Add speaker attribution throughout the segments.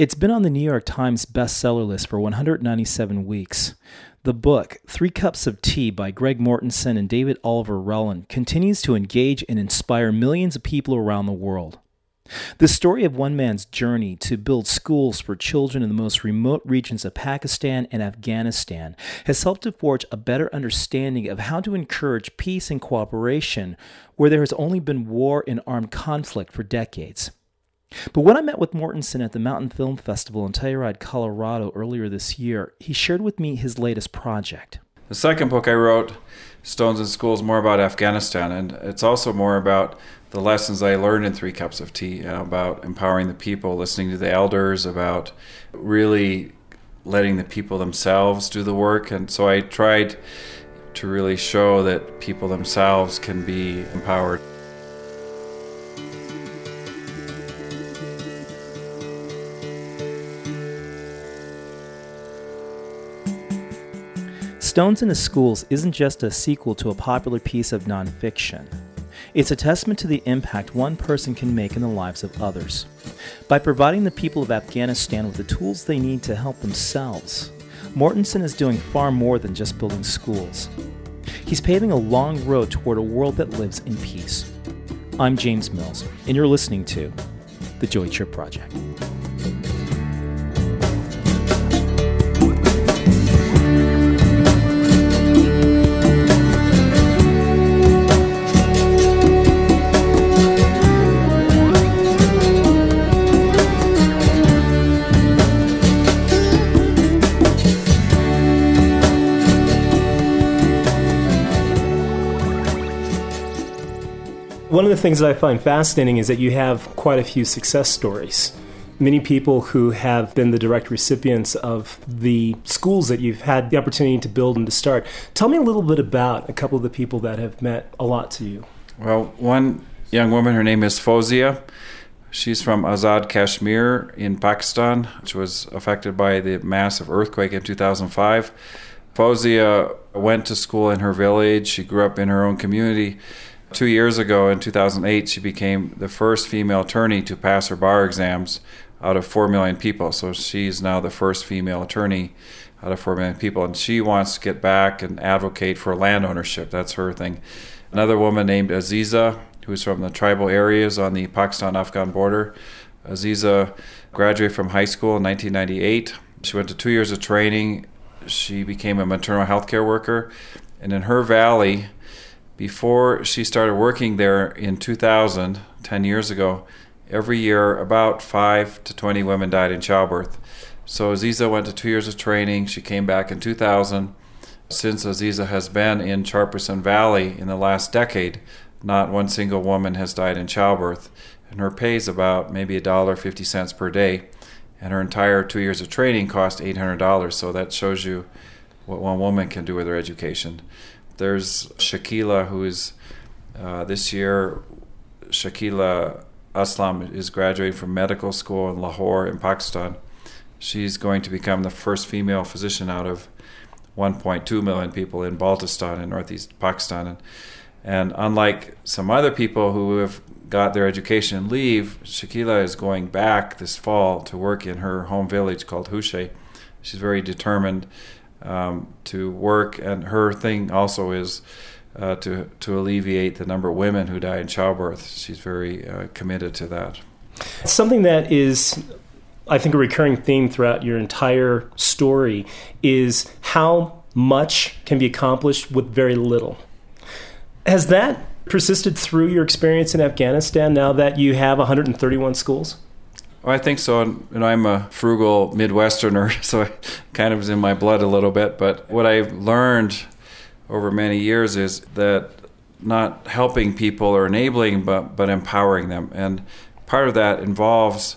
Speaker 1: It's been on the New York Times bestseller list for 197 weeks. The book, Three Cups of Tea by Greg Mortenson and David Oliver Relin, continues to engage and inspire millions of people around the world. The story of one man's journey to build schools for children in the most remote regions of Pakistan and Afghanistan has helped to forge a better understanding of how to encourage peace and cooperation where there has only been war and armed conflict for decades. But when I met with Mortenson at the Mountain Film Festival in Telluride, Colorado earlier this year, he shared with me his latest project.
Speaker 2: The second book I wrote, Stones in School, is more about Afghanistan, and it's also more about the lessons I learned in Three Cups of Tea uh, about empowering the people, listening to the elders, about really letting the people themselves do the work. And so I tried to really show that people themselves can be empowered.
Speaker 1: Stones in the Schools isn't just a sequel to a popular piece of nonfiction. It's a testament to the impact one person can make in the lives of others. By providing the people of Afghanistan with the tools they need to help themselves, Mortenson is doing far more than just building schools. He's paving a long road toward a world that lives in peace. I'm James Mills, and you're listening to The Joy Trip Project. One of the things that I find fascinating is that you have quite a few success stories. Many people who have been the direct recipients of the schools that you've had the opportunity to build and to start. Tell me a little bit about a couple of the people that have meant a lot to you.
Speaker 2: Well, one young woman, her name is Fozia. She's from Azad Kashmir in Pakistan, which was affected by the massive earthquake in 2005. Fozia went to school in her village. She grew up in her own community. Two years ago, in 2008, she became the first female attorney to pass her bar exams out of 4 million people. So she's now the first female attorney out of 4 million people. And she wants to get back and advocate for land ownership. That's her thing. Another woman named Aziza, who's from the tribal areas on the Pakistan Afghan border. Aziza graduated from high school in 1998. She went to two years of training. She became a maternal health care worker. And in her valley, before she started working there in 2000, 10 years ago, every year about 5 to 20 women died in childbirth. So Aziza went to two years of training. She came back in 2000. Since Aziza has been in Charpurson Valley in the last decade, not one single woman has died in childbirth. And her pay is about maybe a dollar fifty cents per day. And her entire two years of training cost $800. So that shows you what one woman can do with her education. There's Shakila, who is uh, this year, Shakila Aslam is graduating from medical school in Lahore in Pakistan. She's going to become the first female physician out of 1.2 million people in Baltistan in northeast Pakistan. And, and unlike some other people who have got their education and leave, Shakila is going back this fall to work in her home village called Hushe. She's very determined um, to work, and her thing also is uh, to to alleviate the number of women who die in childbirth. She's very uh, committed to that.
Speaker 1: Something that is, I think, a recurring theme throughout your entire story is how much can be accomplished with very little. Has that persisted through your experience in Afghanistan now that you have 131 schools?
Speaker 2: Well, I think so. And I'm a frugal Midwesterner, so it kind of is in my blood a little bit. But what I've learned over many years is that not helping people or enabling, but but empowering them, and part of that involves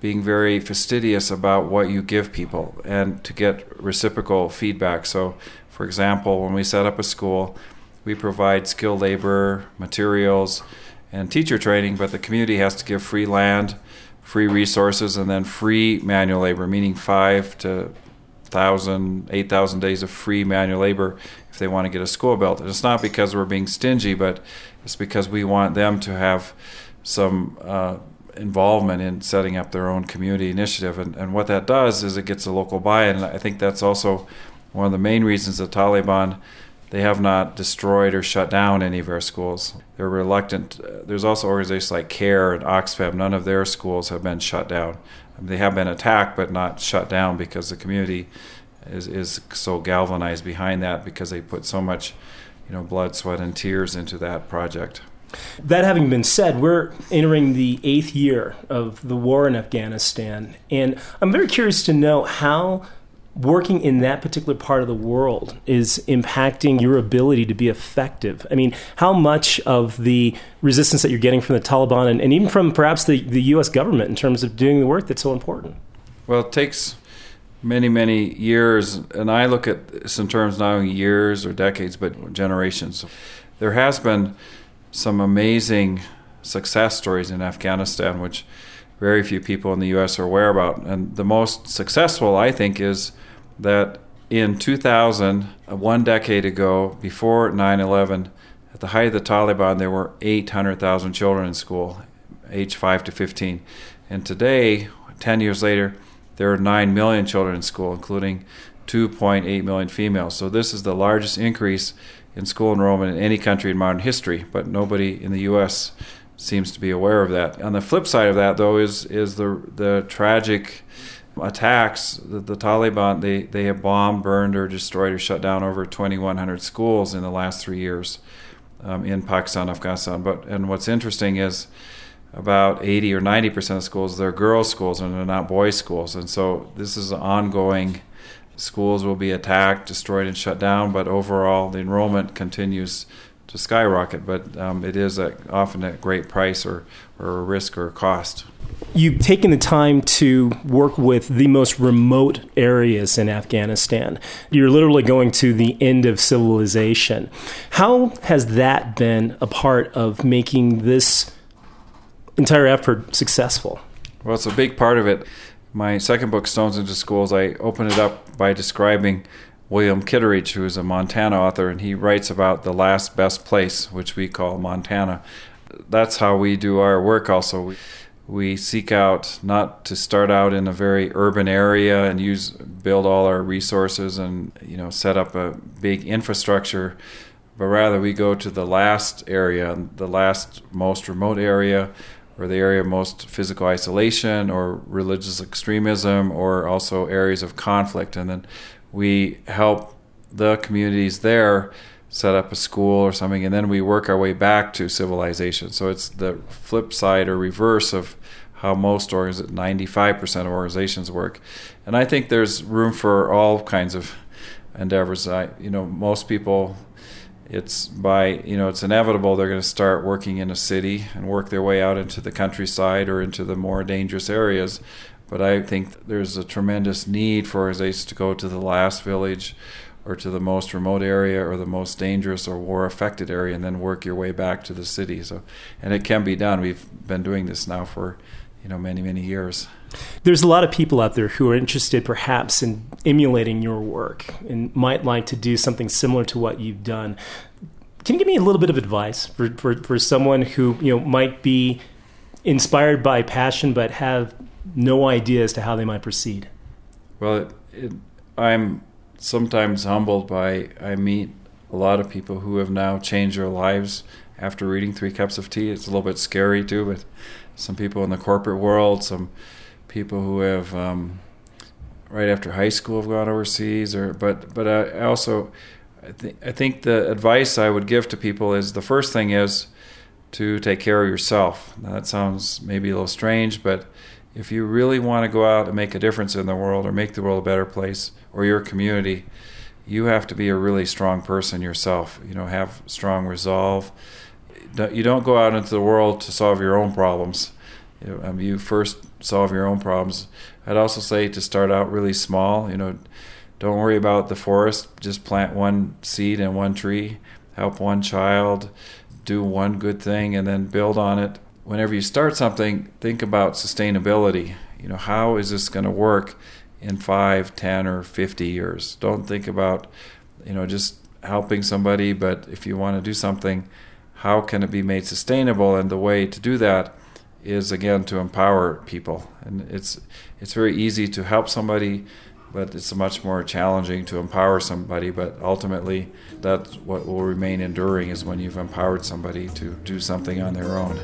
Speaker 2: being very fastidious about what you give people and to get reciprocal feedback. So, for example, when we set up a school, we provide skilled labor, materials, and teacher training, but the community has to give free land free resources, and then free manual labor, meaning five to thousand, eight thousand days of free manual labor if they want to get a school built. And it's not because we're being stingy, but it's because we want them to have some uh, involvement in setting up their own community initiative. And, and what that does is it gets a local buy in. I think that's also one of the main reasons the Taliban they have not destroyed or shut down any of our schools. They're reluctant. There's also organizations like CARE and Oxfam. None of their schools have been shut down. They have been attacked, but not shut down because the community is, is so galvanized behind that because they put so much, you know, blood, sweat, and tears into that project.
Speaker 3: That having been said, we're entering the eighth year of the war in Afghanistan, and I'm very curious to know how working in that particular part of the world is impacting your ability to be effective. I mean, how much of the resistance that you're getting from the Taliban and, and even from perhaps the, the U.S. government in terms of doing the work that's so important?
Speaker 2: Well, it takes many, many years, and I look at in terms not only years or decades, but generations. There has been some amazing success stories in Afghanistan, which very few people in the U.S. are aware about. And the most successful, I think, is that in 2000, uh, one decade ago, before 9 11, at the height of the Taliban, there were 800,000 children in school, age 5 to 15. And today, 10 years later, there are 9 million children in school, including 2.8 million females. So this is the largest increase in school enrollment in any country in modern history, but nobody in the U.S. seems to be aware of that. On the flip side of that, though, is is the the tragic attacks. The, the Taliban they they have bombed, burned, or destroyed or shut down over 2,100 schools in the last three years um, in Pakistan, Afghanistan. But and what's interesting is about 80 or 90 percent of schools they're girls' schools and they're not boys' schools, and so this is ongoing schools will be attacked, destroyed, and shut down. But overall, the enrollment continues to skyrocket. But um, it is at, often at great price or, or a risk or a cost.
Speaker 3: You've taken the time to work with the most remote areas in Afghanistan. You're literally going to the end of civilization. How has that been a part of making this entire effort successful?
Speaker 2: Well, it's a big part of it my second book, Stones into Schools, I open it up by describing William Kittredge, who is a Montana author, and he writes about the last best place, which we call Montana. That's how we do our work also. We, seek out not to start out in a very urban area and use build all our resources and you know set up a big infrastructure but rather we go to the last area the last most remote area or the area of most physical isolation or religious extremism or also areas of conflict. And then we help the communities there set up a school or something, and then we work our way back to civilization. So it's the flip side or reverse of how most organizations, 95% of organizations work. And I think there's room for all kinds of endeavors. I, you know, most people it's by you know it's inevitable they're going to start working in a city and work their way out into the countryside or into the more dangerous areas but i think there's a tremendous need for organizations to go to the last village or to the most remote area or the most dangerous or war affected area and then work your way back to the city. So and it can be done. We've been doing this now for you know many many years.
Speaker 3: There's a lot of people out there who are interested perhaps in emulating your work and might like to do something similar to what you've done. Can you give me a little bit of advice for, for, for someone who you know might be inspired by passion but have no idea as to how they might proceed
Speaker 2: well it, it, i'm sometimes humbled by i meet a lot of people who have now changed their lives after reading three cups of tea it's a little bit scary too but some people in the corporate world, some people who have um, right after high school have gone overseas, or but but I also I, th- I think the advice I would give to people is the first thing is to take care of yourself. Now, that sounds maybe a little strange, but if you really want to go out and make a difference in the world or make the world a better place or your community, you have to be a really strong person yourself. You know, have strong resolve you don't go out into the world to solve your own problems. Um, you first solve your own problems. I'd also say to start out really small. You know, don't worry about the forest. Just plant one seed and one tree. Help one child. Do one good thing, and then build on it. Whenever you start something, think about sustainability. You know, how is this going to work in five, ten, or fifty years? Don't think about, you know, just helping somebody. But if you want to do something how can it be made sustainable? And the way to do that is again to empower people, and it's it's very easy to help somebody, but it's much more challenging to empower somebody. But ultimately, that's what will remain enduring is when you've empowered somebody to do something on their own.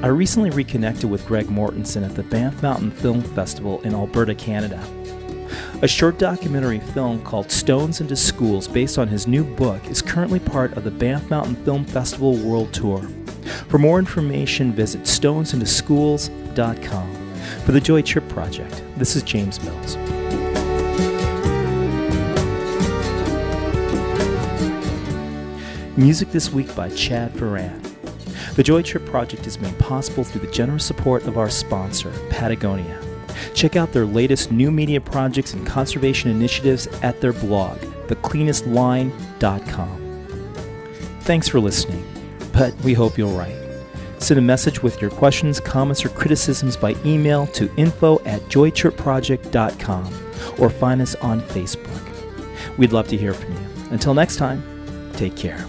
Speaker 1: I recently reconnected with Greg Mortenson at the Banff Mountain Film Festival in Alberta, Canada. A short documentary film called Stones into Schools, based on his new book, is currently part of the Banff Mountain Film Festival World Tour. For more information, visit stonesintoschools.com. For the Joy Trip Project, this is James Mills. Music this week by Chad Ferran. The Joy Trip Project is made possible through the generous support of our sponsor, Patagonia. Check out their latest new media projects and conservation initiatives at their blog, thecleanestline.com. Thanks for listening, but we hope you'll write. Send a message with your questions, comments, or criticisms by email to info at joytripproject.com or find us on Facebook. We'd love to hear from you. Until next time, take care.